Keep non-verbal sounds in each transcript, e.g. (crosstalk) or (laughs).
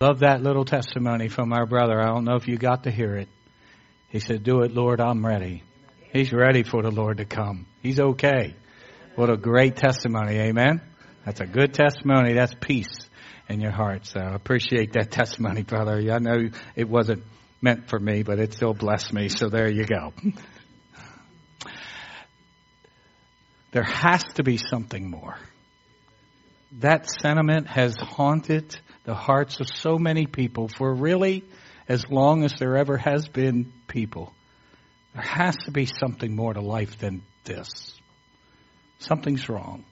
Love that little testimony from our brother. I don't know if you got to hear it. He said, Do it, Lord, I'm ready. He's ready for the Lord to come. He's okay. What a great testimony. Amen. That's a good testimony. That's peace in your heart. So I appreciate that (laughs) testimony, brother. I know it wasn't meant for me, but it still blessed me. So there you go. there has to be something more. That sentiment has haunted the hearts of so many people for really as long as there ever has been people. There has to be something more to life than this. Something's wrong.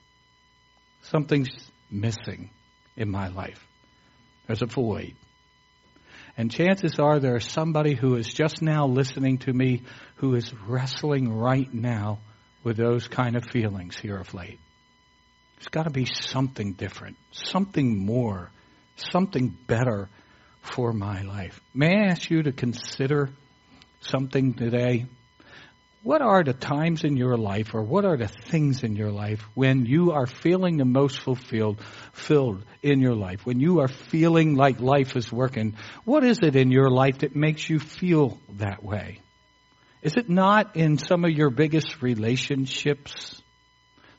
Something's missing in my life. There's a void. And chances are there's somebody who is just now listening to me who is wrestling right now with those kind of feelings here of late. There's got to be something different, something more, something better for my life. May I ask you to consider something today? What are the times in your life or what are the things in your life when you are feeling the most fulfilled, filled in your life? When you are feeling like life is working, what is it in your life that makes you feel that way? Is it not in some of your biggest relationships?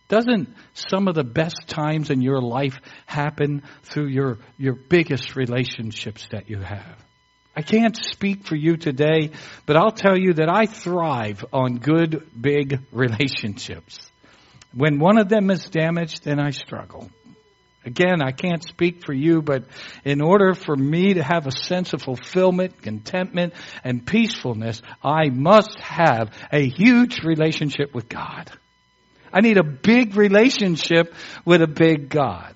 Doesn't some of the best times in your life happen through your, your biggest relationships that you have? I can't speak for you today, but I'll tell you that I thrive on good, big relationships. When one of them is damaged, then I struggle. Again, I can't speak for you, but in order for me to have a sense of fulfillment, contentment, and peacefulness, I must have a huge relationship with God. I need a big relationship with a big God.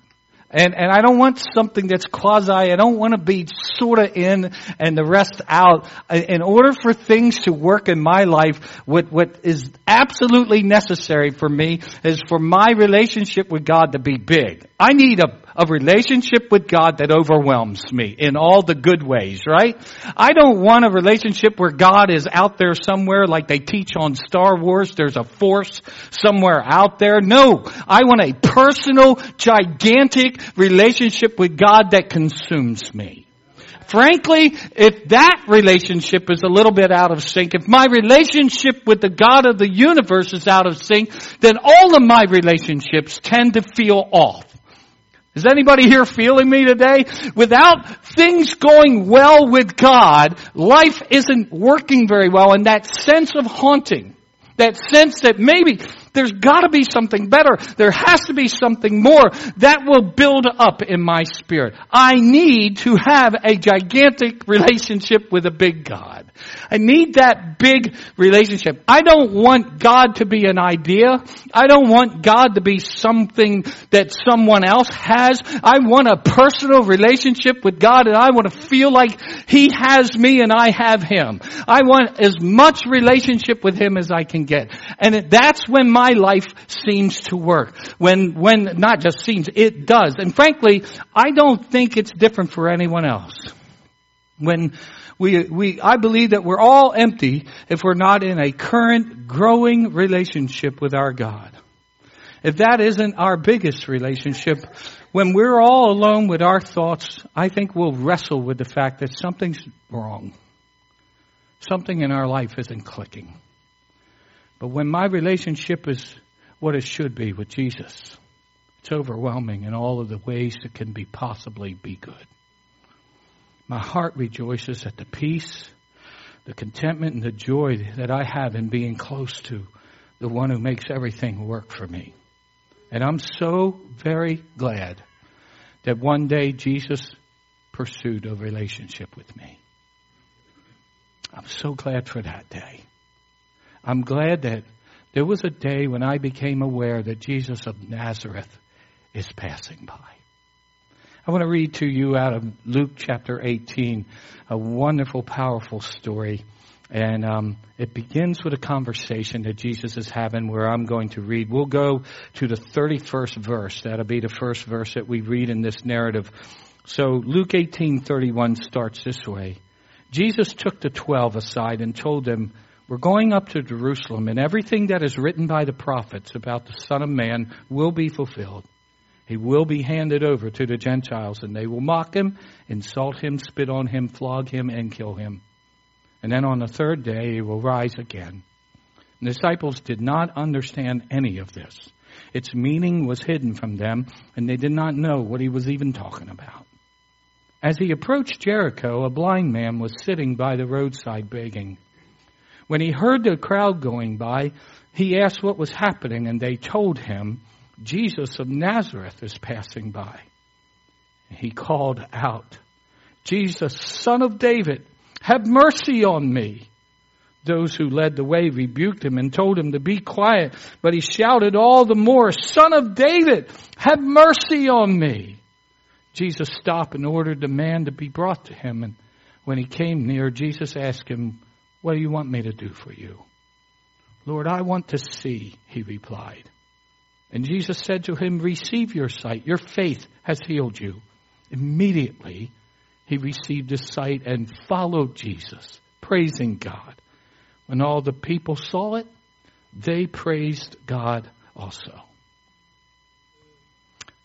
And, and I don't want something that's quasi. I don't want to be sort of in and the rest out. In order for things to work in my life, what, what is absolutely necessary for me is for my relationship with God to be big. I need a, a relationship with God that overwhelms me in all the good ways, right? I don't want a relationship where God is out there somewhere like they teach on Star Wars. There's a force somewhere out there. No, I want a personal, gigantic relationship with God that consumes me. Frankly, if that relationship is a little bit out of sync, if my relationship with the God of the universe is out of sync, then all of my relationships tend to feel off. Is anybody here feeling me today? Without things going well with God, life isn't working very well and that sense of haunting, that sense that maybe there's gotta be something better. There has to be something more that will build up in my spirit. I need to have a gigantic relationship with a big God. I need that big relationship. I don't want God to be an idea. I don't want God to be something that someone else has. I want a personal relationship with God and I want to feel like He has me and I have Him. I want as much relationship with Him as I can get. And that's when my life seems to work. When, when, not just seems, it does. And frankly, I don't think it's different for anyone else. When we, we, I believe that we're all empty if we're not in a current growing relationship with our God. If that isn't our biggest relationship, when we're all alone with our thoughts, I think we'll wrestle with the fact that something's wrong. Something in our life isn't clicking. But when my relationship is what it should be with Jesus, it's overwhelming in all of the ways that can be possibly be good. My heart rejoices at the peace, the contentment, and the joy that I have in being close to the one who makes everything work for me. And I'm so very glad that one day Jesus pursued a relationship with me. I'm so glad for that day. I'm glad that there was a day when I became aware that Jesus of Nazareth is passing by. I want to read to you out of Luke chapter 18, a wonderful, powerful story. And um, it begins with a conversation that Jesus is having where I'm going to read. We'll go to the 31st verse. That'll be the first verse that we read in this narrative. So Luke 18:31 starts this way. Jesus took the 12 aside and told them, "We're going up to Jerusalem, and everything that is written by the prophets about the Son of Man will be fulfilled." He will be handed over to the Gentiles, and they will mock him, insult him, spit on him, flog him, and kill him. And then on the third day, he will rise again. The disciples did not understand any of this. Its meaning was hidden from them, and they did not know what he was even talking about. As he approached Jericho, a blind man was sitting by the roadside begging. When he heard the crowd going by, he asked what was happening, and they told him, Jesus of Nazareth is passing by. He called out, Jesus, son of David, have mercy on me. Those who led the way rebuked him and told him to be quiet, but he shouted all the more, Son of David, have mercy on me. Jesus stopped and ordered the man to be brought to him. And when he came near, Jesus asked him, What do you want me to do for you? Lord, I want to see, he replied. And Jesus said to him, Receive your sight. Your faith has healed you. Immediately, he received his sight and followed Jesus, praising God. When all the people saw it, they praised God also.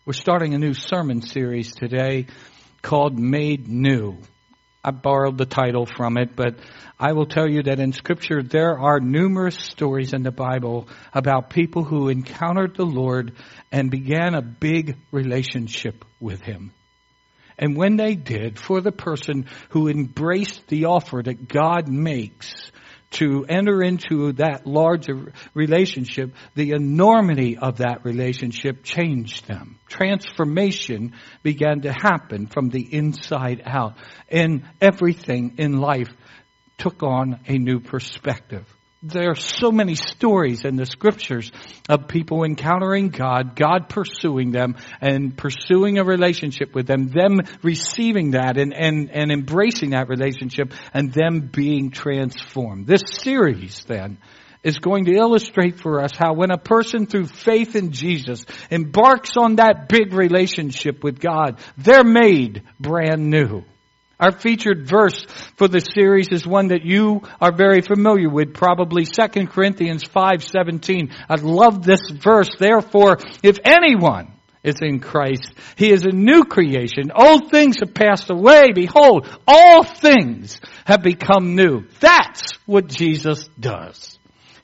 We're starting a new sermon series today called Made New. I borrowed the title from it, but I will tell you that in scripture there are numerous stories in the Bible about people who encountered the Lord and began a big relationship with Him. And when they did, for the person who embraced the offer that God makes to enter into that larger relationship, the enormity of that relationship changed them. Transformation began to happen from the inside out. And everything in life took on a new perspective there are so many stories in the scriptures of people encountering God, God pursuing them and pursuing a relationship with them, them receiving that and, and, and embracing that relationship and them being transformed. This series then is going to illustrate for us how when a person through faith in Jesus embarks on that big relationship with God, they're made brand new. Our featured verse for the series is one that you are very familiar with, probably 2 Corinthians 5:17. I love this verse. Therefore, if anyone is in Christ, he is a new creation. Old things have passed away. Behold, all things have become new. That's what Jesus does.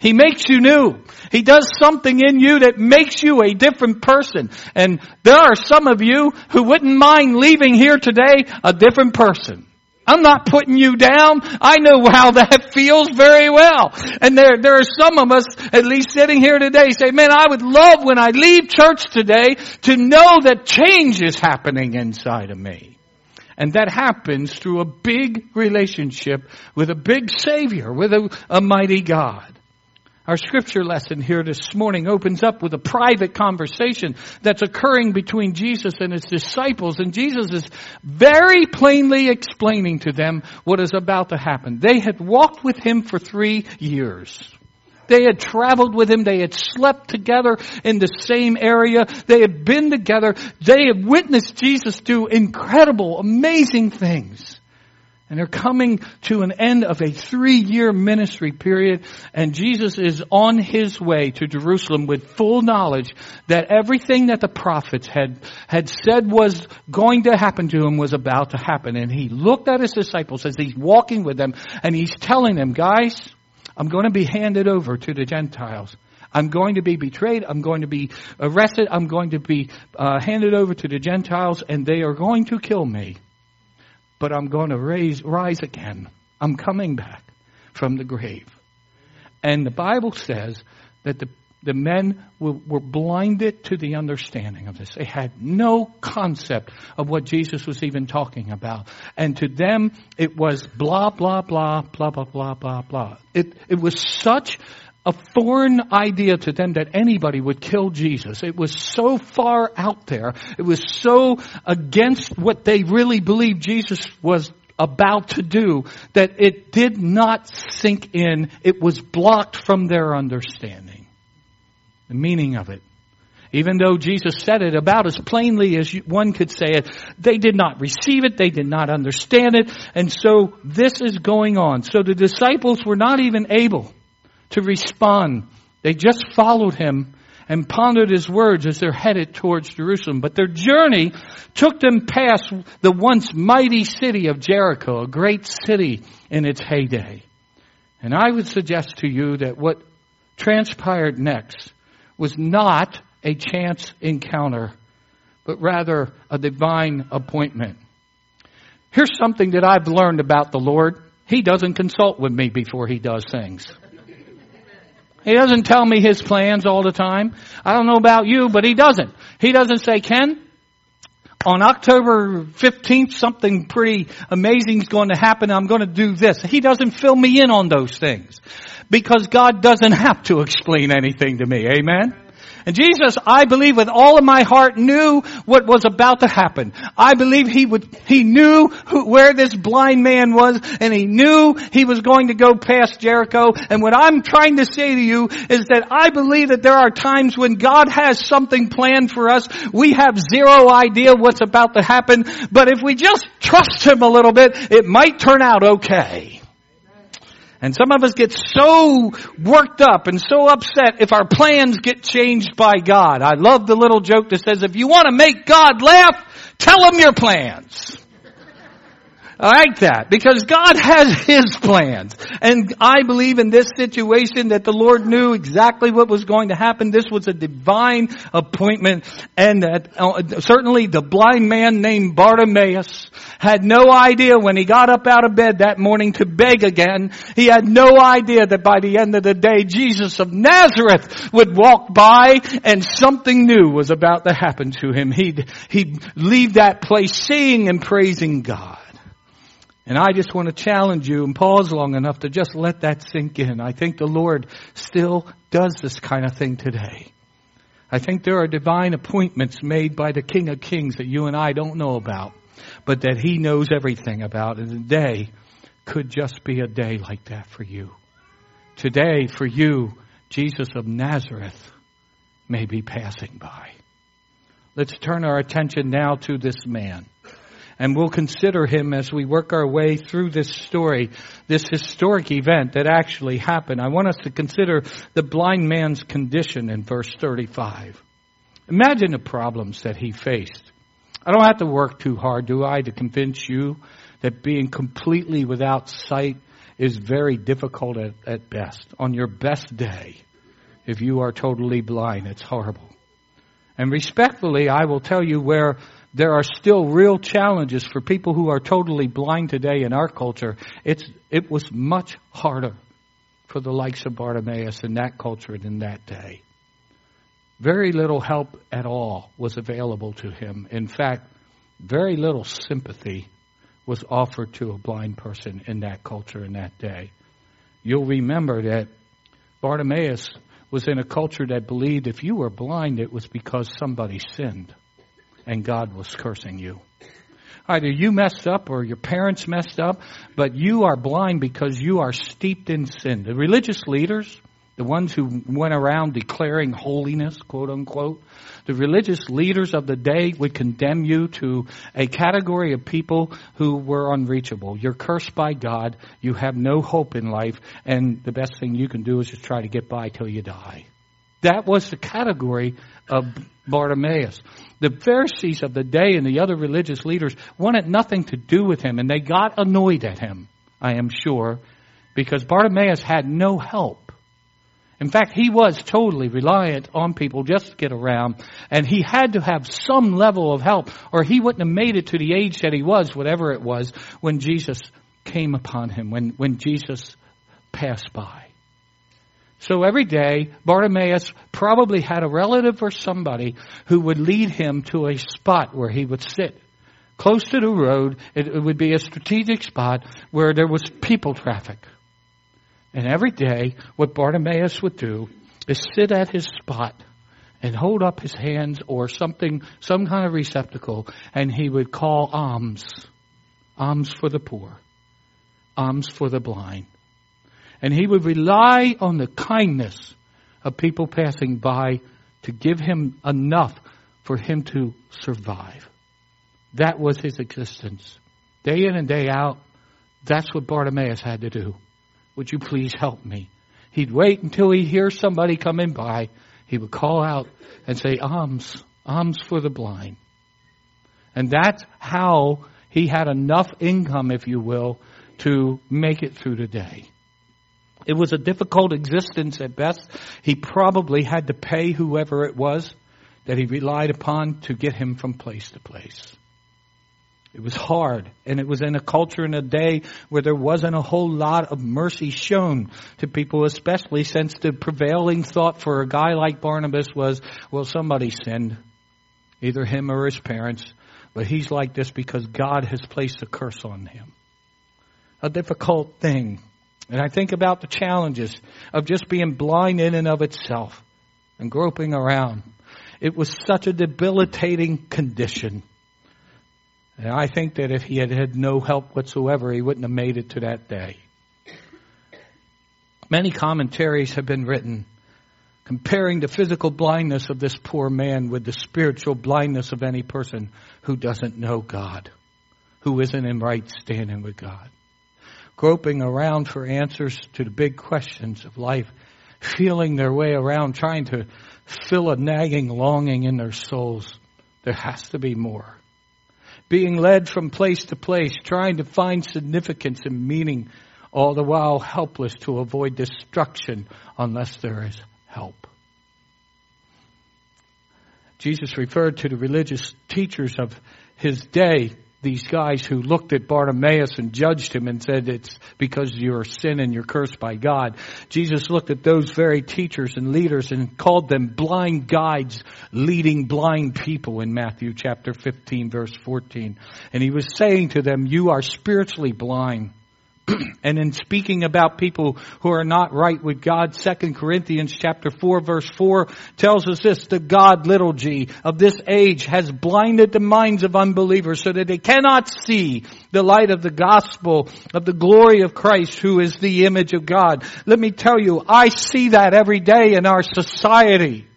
He makes you new. He does something in you that makes you a different person. And there are some of you who wouldn't mind leaving here today a different person. I'm not putting you down. I know how (laughs) that feels very well. And there, there are some of us, at least sitting here today, say, man, I would love when I leave church today to know that change is happening inside of me. And that happens through a big relationship with a big Savior, with a, a mighty God. Our scripture lesson here this morning opens up with a private conversation that's occurring between Jesus and his disciples, and Jesus is very plainly explaining to them what is about to happen. They had walked with him for three years. They had traveled with him. They had slept together in the same area. They had been together. They had witnessed Jesus do incredible, amazing things. And they're coming to an end of a three year ministry period, and Jesus is on his way to Jerusalem with full knowledge that everything that the prophets had, had said was going to happen to him was about to happen. And he looked at his disciples as he's walking with them, and he's telling them, guys, I'm going to be handed over to the Gentiles. I'm going to be betrayed. I'm going to be arrested. I'm going to be uh, handed over to the Gentiles, and they are going to kill me but I'm going to raise, rise again. I'm coming back from the grave. And the Bible says that the, the men were, were blinded to the understanding of this. They had no concept of what Jesus was even talking about. And to them, it was blah, blah, blah, blah, blah, blah, blah, blah. It, it was such a foreign idea to them that anybody would kill Jesus. It was so far out there. It was so against what they really believed Jesus was about to do that it did not sink in. It was blocked from their understanding. The meaning of it. Even though Jesus said it about as plainly as one could say it, they did not receive it, they did not understand it, and so this is going on. So the disciples were not even able to respond. They just followed him and pondered his words as they're headed towards Jerusalem. But their journey took them past the once mighty city of Jericho, a great city in its heyday. And I would suggest to you that what transpired next was not a chance encounter, but rather a divine appointment. Here's something that I've learned about the Lord. He doesn't consult with me before he does things. He doesn't tell me his plans all the time. I don't know about you, but he doesn't. He doesn't say, Ken, on October 15th, something pretty amazing is going to happen. I'm going to do this. He doesn't fill me in on those things because God doesn't have to explain anything to me. Amen? And Jesus, I believe with all of my heart knew what was about to happen. I believe he would, he knew who, where this blind man was and he knew he was going to go past Jericho. And what I'm trying to say to you is that I believe that there are times when God has something planned for us. We have zero idea what's about to happen, but if we just trust him a little bit, it might turn out okay. And some of us get so worked up and so upset if our plans get changed by God. I love the little joke that says, if you want to make God laugh, tell him your plans. I like that because God (laughs) has His plans. And I believe in this situation that the Lord knew exactly what was going to happen. This was a divine appointment and that uh, certainly the blind man named Bartimaeus had no idea when he got up out of bed that morning to beg again. He had no idea that by the end of the day Jesus of Nazareth would walk by and something new was about to happen to him. He'd, he'd leave that place seeing and praising God. And I just want to challenge you and pause long enough to just let that sink in. I think the Lord still does this kind of thing today. I think there are divine appointments made by the King of Kings that you and I don't know about, but that He knows everything about. And today could just be a day like that for you. Today, for you, Jesus of Nazareth may be passing by. Let's turn our attention now to this man and we'll consider him as we work our way through this story, this historic event that actually happened. I want us to consider the blind man's condition in verse 35. Imagine the problems that he faced. I don't have to work too hard, do I, to convince you that being completely without sight is very difficult at, at best. On your best day, if you are totally blind, it's horrible. And respectfully, I will tell you where there are still real challenges for people who are totally blind today in our culture. It's, it was much harder for the likes of Bartimaeus in that culture in that day. Very little help at all was available to him. In fact, very little sympathy was offered to a blind person in that culture in that day. You'll remember that Bartimaeus was in a culture that believed if you were blind, it was because somebody sinned and God was cursing you. Either you messed up or your parents messed up, but you are blind because you are steeped in sin. The religious leaders, the ones who went around declaring holiness, quote unquote, the religious leaders of the day would condemn you to a category of people who were unreachable. You're cursed by God. You have no hope in life. And the best thing you can do is just try to get by till you die. That was the category of Bartimaeus. The Pharisees of the day and the other religious leaders wanted nothing to do with him, and they got annoyed at him, I am sure, because Bartimaeus had no help. In fact, he was totally reliant on people just to get around, and he had to have some level of help, or he wouldn't have made it to the age that he was, whatever it was, when Jesus came upon him, when, when Jesus passed by. So every day, Bartimaeus probably had a relative or somebody who would lead him to a spot where he would sit. Close to the road, it, would be a strategic spot where there was people traffic. And every day, what Bartimaeus would do is sit at his spot and hold up his hands or something, some kind of receptacle, and he would call alms. Alms for the poor. Alms for the blind. And he would rely on the kindness of people passing by to give him enough for him to survive. That was his existence. Day in and day out, that's what Bartimaeus had to do. Would you please help me? He'd wait until he hears somebody coming by he would call out and say, alms, alms for the blind. And that's how he had enough income, if you will, to make it through the day. It was a difficult existence at best. He probably had to pay whoever it was that he relied upon to get him from place to place. It was hard, and it was in a culture in a day where there wasn't a whole lot of mercy shown to people, especially since the prevailing thought for a guy like Barnabas was, well, somebody sinned, either him or his parents, but he's like this because God has placed a curse on him. A difficult thing. And I think about the challenges of just being blind in and of itself and groping around. It was such a debilitating condition. And I think that if he had had no help whatsoever, he wouldn't have made it to that day. Many commentaries have been written comparing the physical blindness of this poor man with the spiritual blindness of any person who doesn't know God, who isn't in right standing with God. Groping around for answers to the big questions of life, feeling their way around, trying to fill a nagging longing in their souls. There has to be more being led from place to place, trying to find significance and meaning, all the while helpless to avoid destruction unless there is help. Jesus referred to the religious teachers of his day these guys who looked at Bartimaeus and judged him and said it's because you're sin and you're cursed by God. Jesus looked at those very teachers and leaders and called them blind guides leading blind people in Matthew chapter 15 verse 14. And he was saying to them, you are spiritually blind. (clears throat) and in speaking about people who are not right with God, 2 Corinthians chapter 4 verse 4 tells us this, the God little g of this age has blinded the minds of unbelievers so that they cannot see the light of the gospel of the glory of Christ who is the image of God. Let me tell you, I see that every day in our society.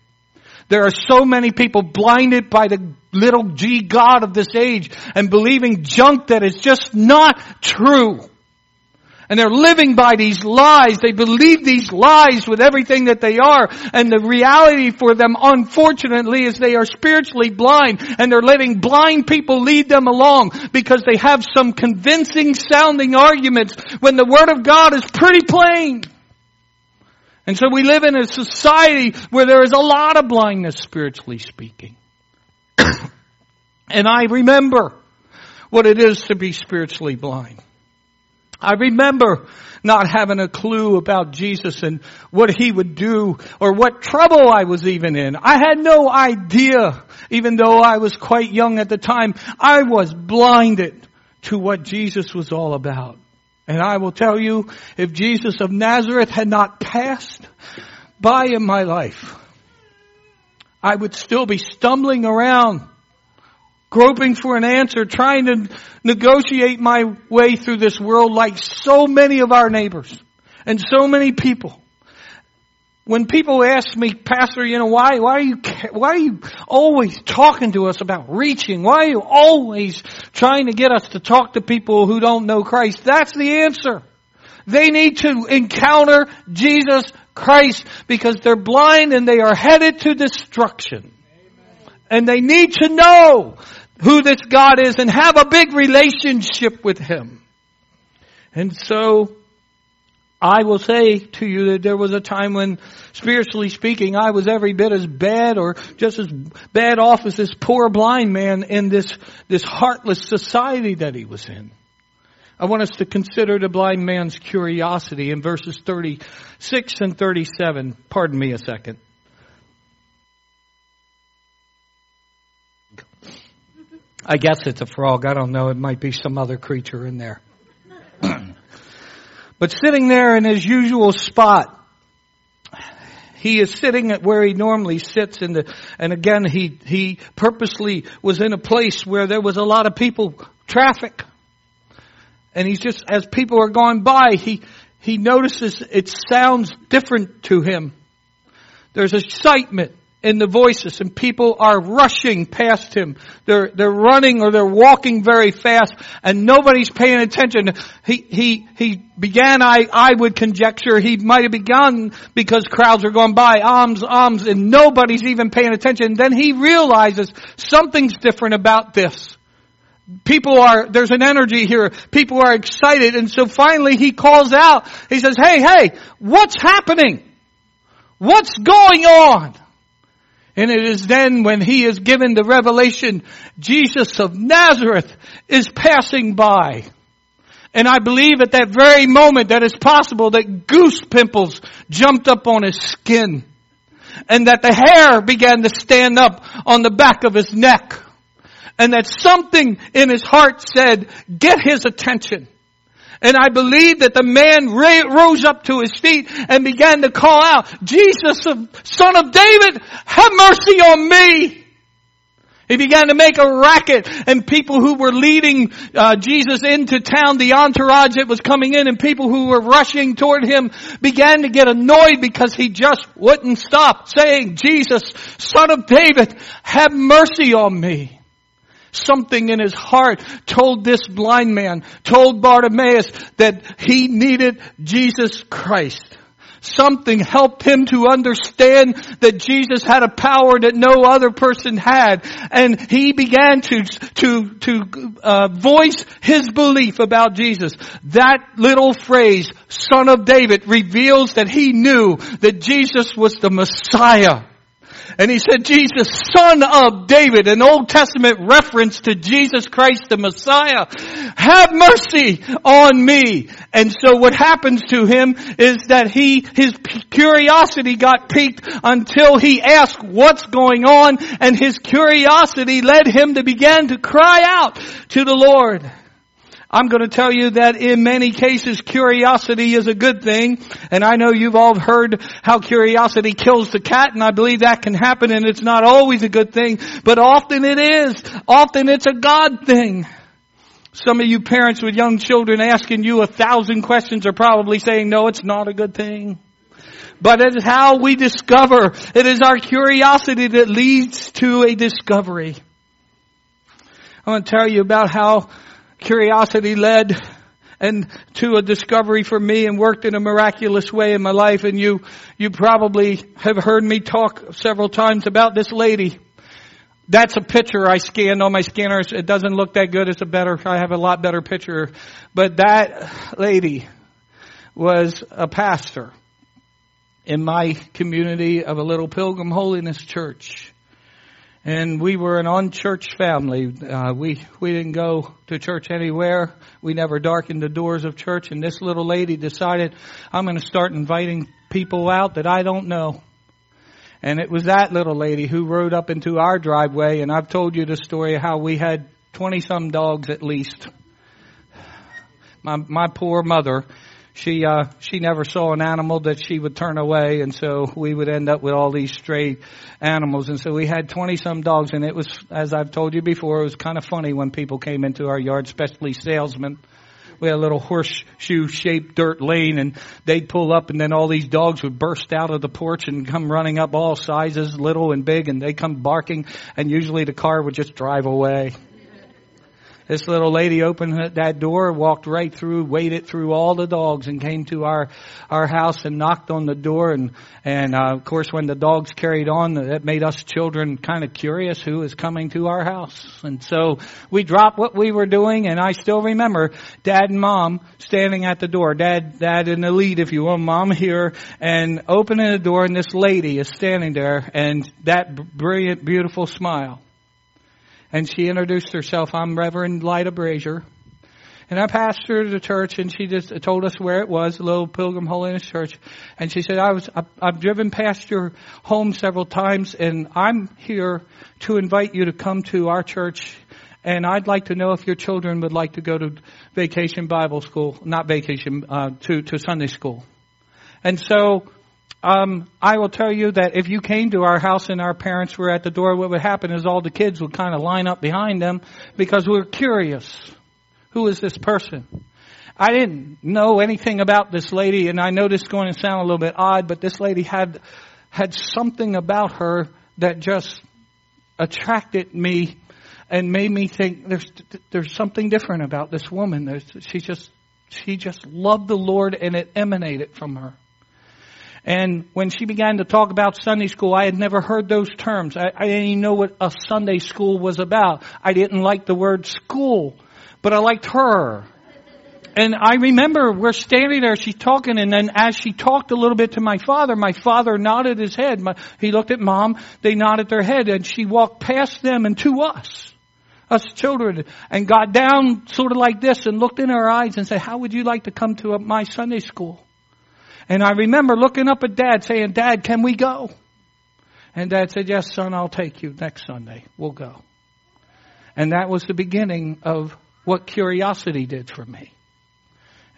There are so many people blinded by the little g God of this age and believing junk that is just not true. And they're living by these lies. They believe these lies with everything that they are. And the reality for them, unfortunately, is they are spiritually blind and they're letting blind people lead them along because they have some convincing sounding arguments when the Word of God is pretty plain. And so we live in a society where there is a lot of blindness spiritually speaking. (coughs) and I remember what it is to be spiritually blind. I remember not having a clue about Jesus and what he would do or what trouble I was even in. I had no idea, even though I was quite young at the time. I was blinded to what Jesus was all about. And I will tell you, if Jesus of Nazareth had not passed by in my life, I would still be stumbling around groping for an answer, trying to negotiate my way through this world like so many of our neighbors and so many people. When people ask me, Pastor, you know, why, why are you, why are you always talking to us about reaching? Why are you always trying to get us to talk to people who don't know Christ? That's the answer. They need to encounter Jesus Christ because they're blind and they are headed to destruction. And they need to know who this God is and have a big relationship with Him. And so, I will say to you that there was a time when, spiritually speaking, I was every bit as bad or just as bad off as this poor blind man in this, this heartless society that he was in. I want us to consider the blind man's curiosity in verses 36 and 37. Pardon me a second. I guess it's a frog. I don't know. It might be some other creature in there. (clears throat) but sitting there in his usual spot, he is sitting at where he normally sits in the, and again, he, he purposely was in a place where there was a lot of people, traffic. And he's just, as people are going by, he, he notices it sounds different to him. There's excitement in the voices and people are rushing past him. They're, they're running or they're walking very fast and nobody's paying attention. He, he, he began, I, I would conjecture, he might have begun because crowds are going by, alms, alms, and nobody's even paying attention. Then he realizes something's different about this. People are, there's an energy here. People are excited. And so finally he calls out. He says, hey, hey, what's happening? What's going on? And it is then when he is given the revelation, Jesus of Nazareth is passing by. And I believe at that very moment that it's possible that goose pimples jumped up on his skin. And that the hair began to stand up on the back of his neck. And that something in his heart said, get his attention. And I believe that the man rose up to his feet and began to call out, Jesus, son of David, have mercy on me. He began to make a racket and people who were leading uh, Jesus into town, the entourage that was coming in and people who were rushing toward him began to get annoyed because he just wouldn't stop saying, Jesus, son of David, have mercy on me. Something in his heart told this blind man, told Bartimaeus that he needed Jesus Christ. Something helped him to understand that Jesus had a power that no other person had. And he began to, to, to uh, voice his belief about Jesus. That little phrase, son of David, reveals that he knew that Jesus was the Messiah and he said, Jesus, son of David, an Old Testament reference to Jesus Christ the Messiah, have mercy on me. And so what happens to him is that he, his curiosity got piqued until he asked what's going on and his curiosity led him to begin to cry out to the Lord. I'm going to tell you that in many cases curiosity is a good thing. And I know you've all heard how curiosity kills the cat and I believe that can happen and it's not always a good thing, but often it is. Often it's a God thing. Some of you parents with young children asking you a thousand questions are probably saying, no, it's not a good thing. But it is how we discover. It is our curiosity that leads to a discovery. I want to tell you about how curiosity led and to a discovery for me and worked in a miraculous way in my life. And you, you probably have heard me talk several times about this lady. That's a picture I scanned on my scanner. It doesn't look that good. It's a better, I have a lot better picture. But that lady was a pastor in my community of a little pilgrim holiness church and we were an unchurched family. Uh, we we didn't go to church anywhere. We never darkened the doors of church. And this little lady decided, I'm going to start inviting people out that I don't know. And it was that little lady who rode up into our driveway. And I've told you the story of how we had twenty some dogs at least. My my poor mother she uh, she never saw an animal that she would turn away, and so we would end up with all these stray animals. And so we had twenty some dogs, and it was, as I've told you before, it was kind of funny when people came into our yard, especially salesmen. We had a little horseshoe shaped dirt lane and they'd pull up and then all these dogs would burst out of the porch and come running up all sizes, little and big, and they come barking and usually the car would just drive away. This little lady opened that door, walked right through, waded through all the dogs and came to our, our house and knocked on the door. And, and, uh, of course when the dogs carried on, that made us children kind of curious who is coming to our house. And so we dropped what we were doing and I still remember dad and mom standing at the door. Dad, dad in the lead, if you will, mom here and opening the door and this lady is standing there and that brilliant, beautiful smile. And she introduced herself. I'm Reverend Lyda Brazier. And I pastored the church and she just told us where it was, little Pilgrim Holiness Church. And she said, I was, I, I've driven past your home several times and I'm here to invite you to come to our church. And I'd like to know if your children would like to go to vacation Bible school, not vacation, uh, to, to Sunday school. And so um, I will tell you that if you came to our house and our parents were at the door, what would happen is all the kids would kind of line up behind them because we we're curious. Who is this person? I didn't know anything about this lady, and I know this is going to sound a little bit odd, but this lady had had something about her that just attracted me and made me think there's there's something different about this woman. There's, she just she just loved the Lord and it emanated from her. And when she began to talk about Sunday school, I had never heard those terms. I, I, didn't even know what a Sunday school was about. I didn't like the word school, but I liked her. And I remember we're standing there, she's talking, and then as she talked a little bit to my father, my father nodded his head. My, he looked at mom, they nodded their head, and she walked past them and to us us children, and got down sort of like this and looked in our eyes and said, how would you like to come to my Sunday school? And I remember looking up at dad saying, dad, can we go? And dad said, yes, son, I'll take you next Sunday. We'll go. And that was the beginning of what curiosity did for me.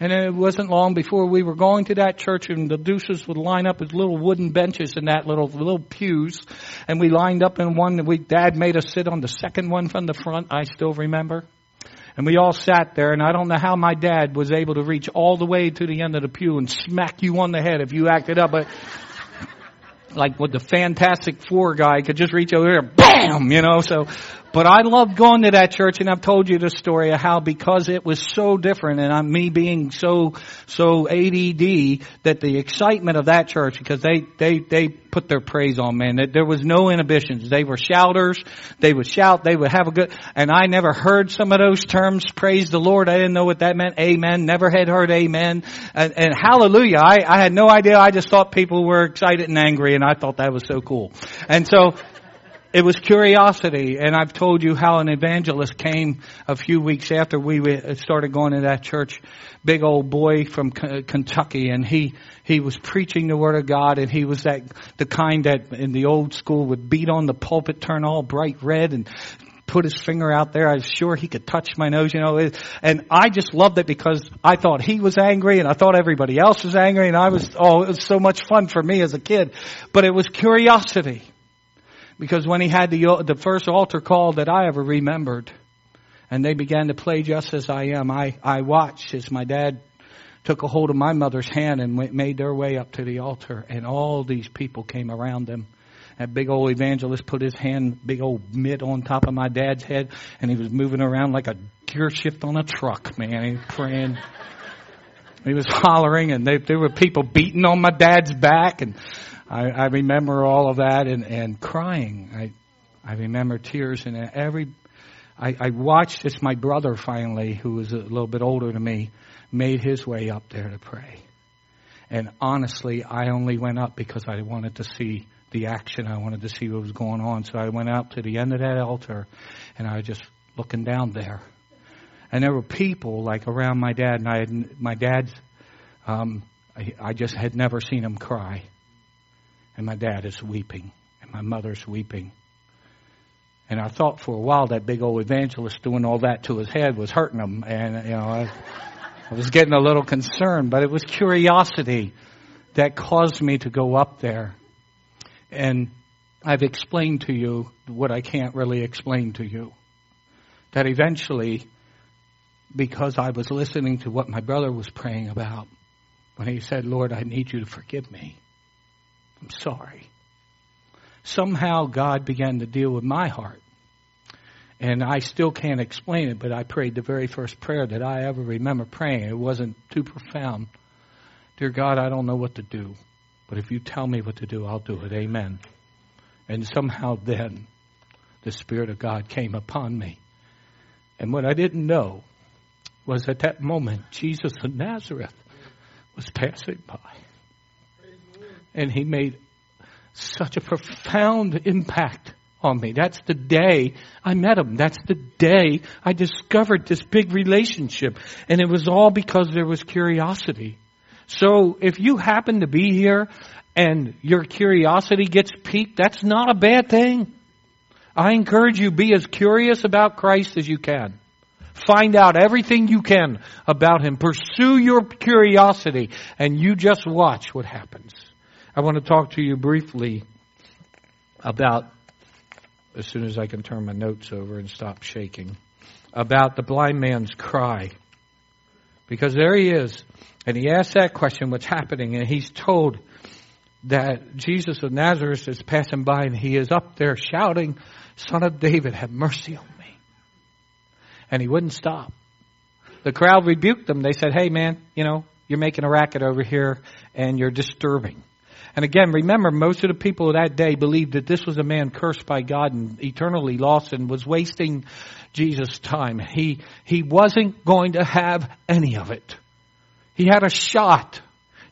And it wasn't long before we were going to that church and the deuces would line up as little wooden benches in that little, little pews. And we lined up in one, and we, dad made us sit on the second one from the front, I still remember. And we all sat there and I don't know how my dad was able to reach all the way to the end of the pew and smack you on the head if you acted up, but like what the Fantastic Four guy could just reach over there, bam, you know, so, but I loved going to that church and I've told you the story of how because it was so different and I'm me being so, so ADD that the excitement of that church because they, they, they put their praise on man. That there was no inhibitions. They were shouters. They would shout. They would have a good, and I never heard some of those terms. Praise the Lord. I didn't know what that meant. Amen. Never had heard amen. And, and hallelujah. I, I had no idea. I just thought people were excited and angry and I thought that was so cool. And so, it was curiosity, and I've told you how an evangelist came a few weeks after we uh, started going to that church. Big old boy from uh, Kentucky, and he he was preaching the word of God, and he was that the kind that in the old school would beat on the pulpit, turn all bright red, and put his finger out there. I was sure he could touch my nose, you know. And I just loved it because I thought he was angry and I thought everybody else was angry and I was, oh, it was so much fun for me as a kid. But it was curiosity. Because when he had the, the first altar call that I ever remembered, and they began to play just as I am, I, I watched as my dad took a hold of my mother's hand and went, made their way up to the altar, and all these people came around them. That big old evangelist put his hand, big old mitt on top of my dad's head, and he was moving around like a gear shift on a truck, man. He was praying. he was hollering, and they, there were people beating on my dad's back, and I, I remember all of that and, and crying. I, I remember tears and every, I, I watched as my brother finally, who was a little bit older than me, made his way up there to pray. And honestly, I only went up because I wanted to see the action. I wanted to see what was going on. So I went out to the end of that altar and I was just looking down there. And there were people like around my dad and I had, my dad's, um, I, I just had never seen him cry and my dad is weeping, and my mother's weeping. And I thought for a while that big old evangelist doing all that to his head was hurting him, and you know, I, I was getting a little concerned, but it was curiosity that caused me to go up there. And I've explained to you what I can't really explain to you. That eventually, because I was listening to what my brother was praying about, when he said, Lord, I need you to forgive me. I'm sorry. Somehow God began to deal with my heart. And I still can't explain it, but I prayed the very first prayer that I ever remember praying. It wasn't too profound. Dear God, I don't know what to do, but if you tell me what to do, I'll do it. Amen. And somehow then, the Spirit of God came upon me. And what I didn't know was at that moment, Jesus of Nazareth was passing by and he made such a profound impact on me. That's the day I met him. That's the day I discovered this big relationship. And it was all because there was curiosity. So if you happen to be here and your curiosity gets piqued, that's not a bad thing. I encourage you be as curious about Christ as you can. Find out everything you can about Him. Pursue your curiosity and you just watch what happens. I want to talk to you briefly about, as soon as I can turn my notes over and stop shaking, about the blind man's cry. Because there he is, and he asks that question, what's happening, and he's told, that Jesus of Nazareth is passing by and he is up there shouting, Son of David, have mercy on me. And he wouldn't stop. The crowd rebuked him. They said, Hey man, you know, you're making a racket over here and you're disturbing. And again, remember, most of the people of that day believed that this was a man cursed by God and eternally lost and was wasting Jesus' time. He, he wasn't going to have any of it. He had a shot.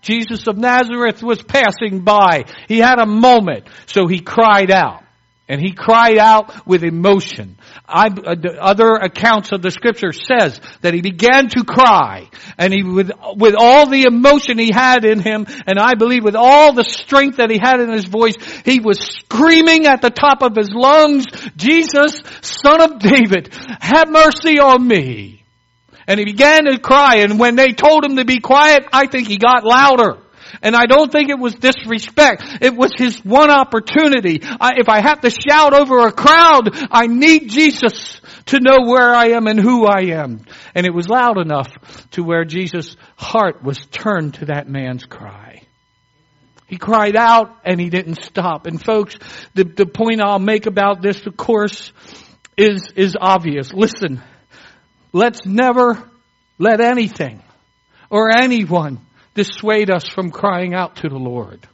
Jesus of Nazareth was passing by. He had a moment, so he cried out. And he cried out with emotion. I, uh, other accounts of the scripture says that he began to cry and he with, with all the emotion he had in him and I believe with all the strength that he had in his voice, he was screaming at the top of his lungs, Jesus, son of David, have mercy on me. And he began to cry and when they told him to be quiet, I think he got louder. And I don't think it was disrespect. It was his one opportunity. I, if I have to shout over a crowd, I need Jesus to know where I am and who I am. And it was loud enough to where Jesus' heart was turned to that man's cry. He cried out and he didn't stop. And folks, the, the point I'll make about this, of course, is, is obvious. Listen, let's never let anything or anyone dissuade us from crying out to the Lord.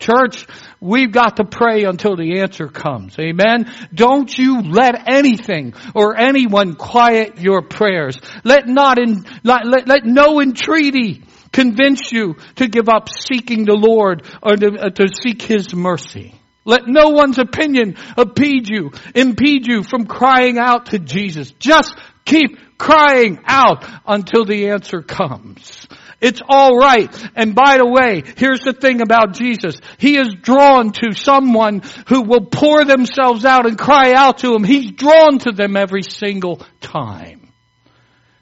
Church, we've got to pray until the answer comes. Amen. Don't you let anything or anyone quiet your prayers. Let not in, let, let, let no entreaty convince you to give up seeking the Lord or to, uh, to seek His mercy. Let no one's opinion impede you, impede you from crying out to Jesus. Just keep crying out until the answer comes. It's alright. And by the way, here's the thing about Jesus. He is drawn to someone who will pour themselves out and cry out to him. He's drawn to them every single time.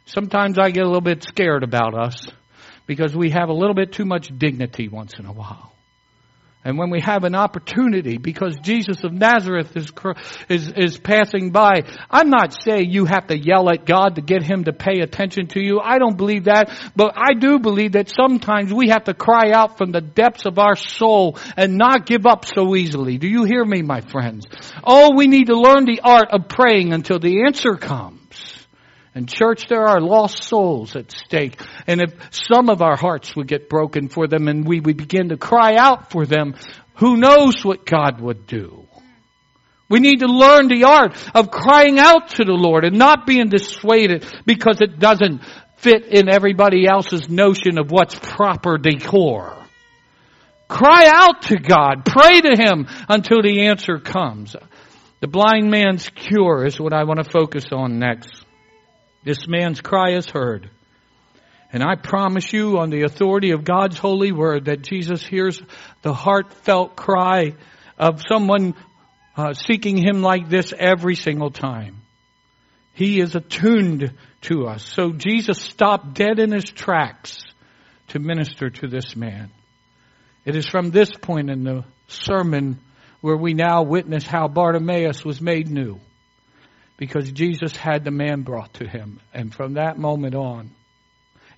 Sometimes I get a little bit scared about us because we have a little bit too much dignity once in a while. And when we have an opportunity, because Jesus of Nazareth is, is, is passing by, I'm not saying you have to yell at God to get Him to pay attention to you. I don't believe that. But I do believe that sometimes we have to cry out from the depths of our soul and not give up so easily. Do you hear me, my friends? Oh, we need to learn the art of praying until the answer comes. And church, there are lost souls at stake. And if some of our hearts would get broken for them and we would begin to cry out for them, who knows what God would do? We need to learn the art of crying out to the Lord and not being dissuaded because it doesn't fit in everybody else's notion of what's proper decor. Cry out to God. Pray to Him until the answer comes. The blind man's cure is what I want to focus on next. This man's cry is heard. And I promise you on the authority of God's holy word that Jesus hears the heartfelt cry of someone uh, seeking him like this every single time. He is attuned to us. So Jesus stopped dead in his tracks to minister to this man. It is from this point in the sermon where we now witness how Bartimaeus was made new because Jesus had the man brought to him. And from that moment on,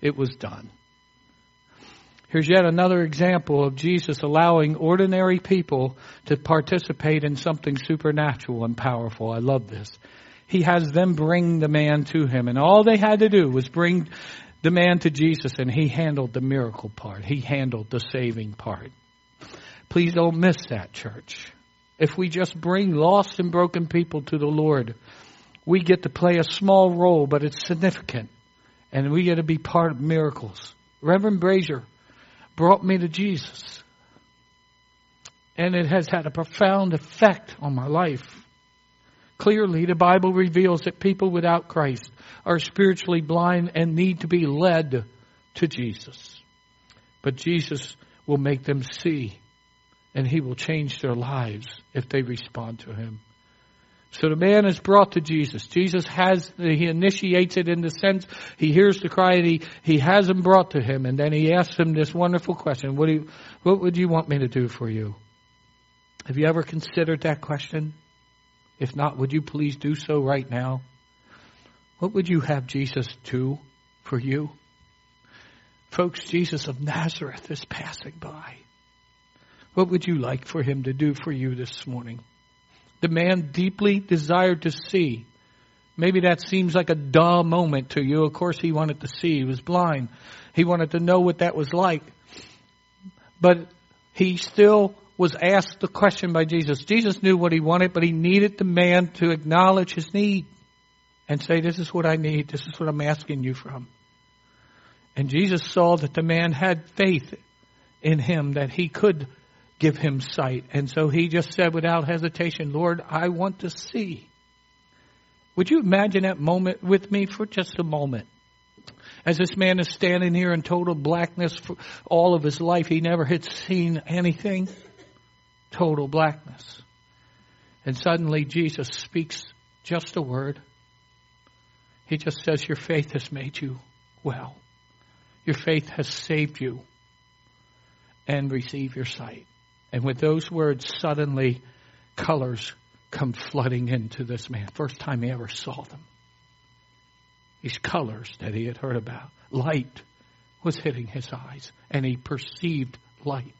it was done. Here's yet another example of Jesus allowing ordinary people to participate in something supernatural and powerful. I love this. He has them bring the man to him, and all they had to do was bring the man to Jesus, and he handled the miracle part. He handled the saving part. Please don't miss that, church. If we just bring lost and broken people to the Lord, we get to play a small role, but it's significant. And we get to be part of miracles. Reverend Brazier brought me to Jesus. And it has had a profound effect on my life. Clearly, the Bible reveals that people without Christ are spiritually blind and need to be led to Jesus. But Jesus will make them see, and He will change their lives if they respond to Him. So the man is brought to Jesus. Jesus has, he initiates it in the sense, he hears the cry and he, he has him brought to him and then he asks him this wonderful question. What do you, what would you want me to do for you? Have you ever considered that question? If not, would you please do so right now? What would you have Jesus do for you? Folks, Jesus of Nazareth is passing by. What would you like for him to do for you this morning? The man deeply desired to see. Maybe that seems like a dull moment to you. Of course, he wanted to see. He was blind. He wanted to know what that was like. But he still was asked the question by Jesus. Jesus knew what he wanted, but he needed the man to acknowledge his need and say, This is what I need. This is what I'm asking you from. And Jesus saw that the man had faith in him that he could give him sight. And so he just said without hesitation, Lord, I want to see. Would you imagine that moment with me for just a moment? As this man is standing here in total blackness for all of his life, he never had seen anything. Total blackness. And suddenly Jesus speaks just a word. He just says, Your faith has made you well. Your faith has saved you. And receive your sight. And with those words, suddenly colors come flooding into this man. First time he ever saw them. These colors that he had heard about. Light was hitting his eyes, and he perceived light.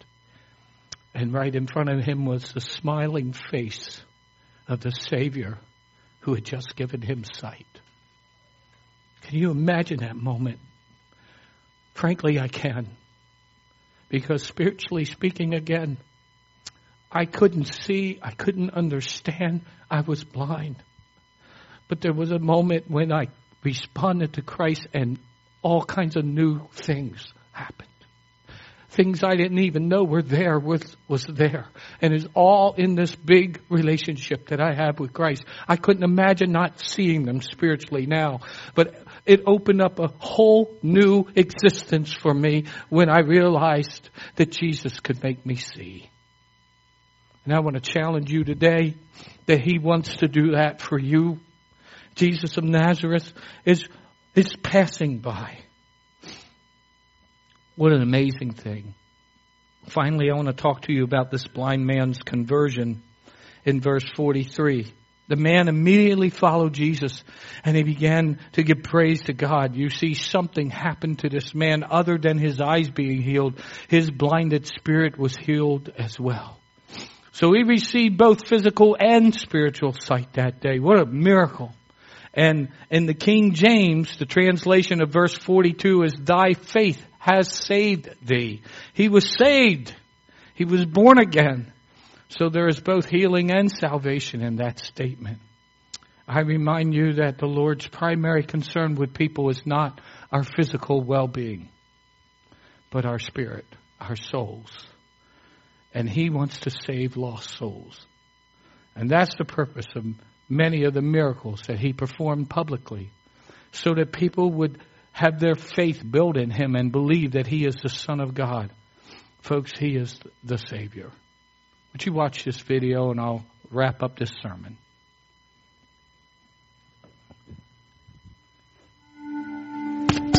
And right in front of him was the smiling face of the Savior who had just given him sight. Can you imagine that moment? Frankly, I can. Because spiritually speaking, again, I couldn't see, I couldn't understand, I was blind. But there was a moment when I responded to Christ and all kinds of new things happened. Things I didn't even know were there was, was there. And it's all in this big relationship that I have with Christ. I couldn't imagine not seeing them spiritually now. But it opened up a whole new existence for me when I realized that Jesus could make me see. And I want to challenge you today that He wants to do that for you. Jesus of Nazareth is, is passing by. What an amazing thing. Finally, I want to talk to you about this blind man's conversion in verse 43. The man immediately followed Jesus and he began to give praise to God. You see, something happened to this man other than his eyes being healed. His blinded spirit was healed as well. So he received both physical and spiritual sight that day. What a miracle. And in the King James, the translation of verse 42 is, Thy faith has saved thee. He was saved. He was born again. So there is both healing and salvation in that statement. I remind you that the Lord's primary concern with people is not our physical well-being, but our spirit, our souls and he wants to save lost souls. And that's the purpose of many of the miracles that he performed publicly, so that people would have their faith built in him and believe that he is the Son of God. Folks, he is the Savior. Would you watch this video and I'll wrap up this sermon.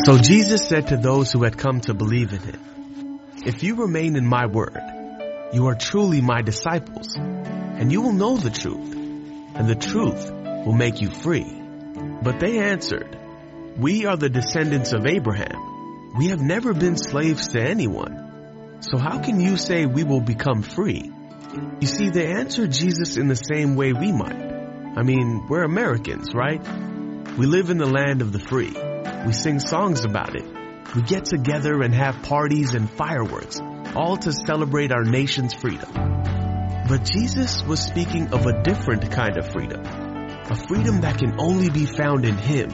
So Jesus said to those who had come to believe in him, If you remain in my word, you are truly my disciples, and you will know the truth, and the truth will make you free. But they answered, We are the descendants of Abraham. We have never been slaves to anyone. So how can you say we will become free? You see, they answered Jesus in the same way we might. I mean, we're Americans, right? We live in the land of the free. We sing songs about it. We get together and have parties and fireworks all to celebrate our nation's freedom. But Jesus was speaking of a different kind of freedom, a freedom that can only be found in Him.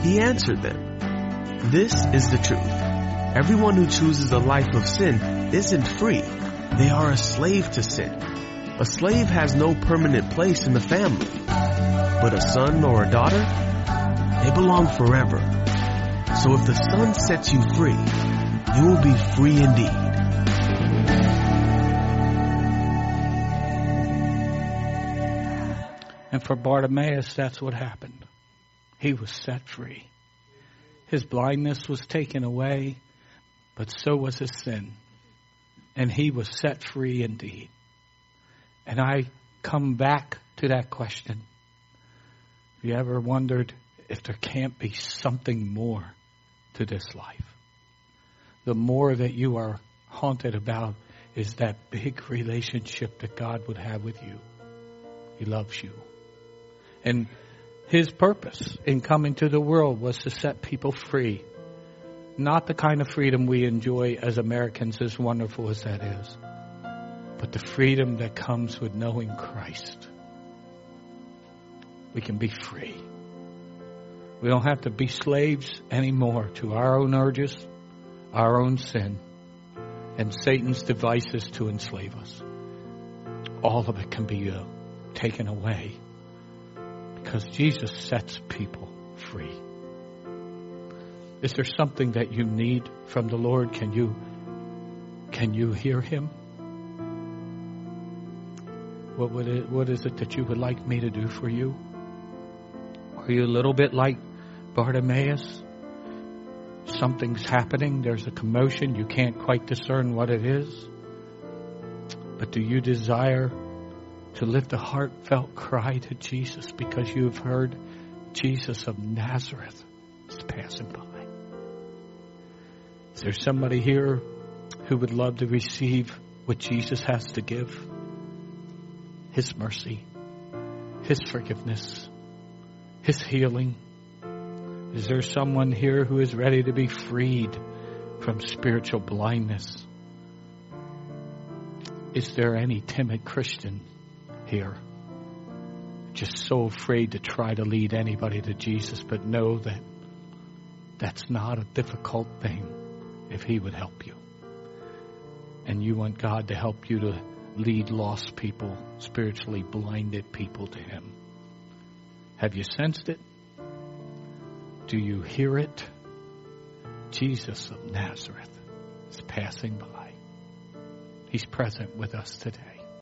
He answered them, This is the truth. Everyone who chooses a life of sin isn't free. They are a slave to sin. A slave has no permanent place in the family. But a son or a daughter, they belong forever. So if the son sets you free, you will be free indeed. And for Bartimaeus, that's what happened. He was set free. His blindness was taken away, but so was his sin. And he was set free indeed. And I come back to that question. Have you ever wondered if there can't be something more to this life? The more that you are haunted about is that big relationship that God would have with you. He loves you. And his purpose in coming to the world was to set people free. Not the kind of freedom we enjoy as Americans, as wonderful as that is, but the freedom that comes with knowing Christ. We can be free. We don't have to be slaves anymore to our own urges, our own sin, and Satan's devices to enslave us. All of it can be uh, taken away because Jesus sets people free. Is there something that you need from the Lord? Can you can you hear him? What would it, what is it that you would like me to do for you? Are you a little bit like Bartimaeus? Something's happening, there's a commotion, you can't quite discern what it is. But do you desire to lift a heartfelt cry to Jesus because you have heard Jesus of Nazareth is passing by? Is there somebody here who would love to receive what Jesus has to give? His mercy, His forgiveness, His healing. Is there someone here who is ready to be freed from spiritual blindness? Is there any timid Christian here. Just so afraid to try to lead anybody to Jesus, but know that that's not a difficult thing if He would help you. And you want God to help you to lead lost people, spiritually blinded people to Him. Have you sensed it? Do you hear it? Jesus of Nazareth is passing by. He's present with us today.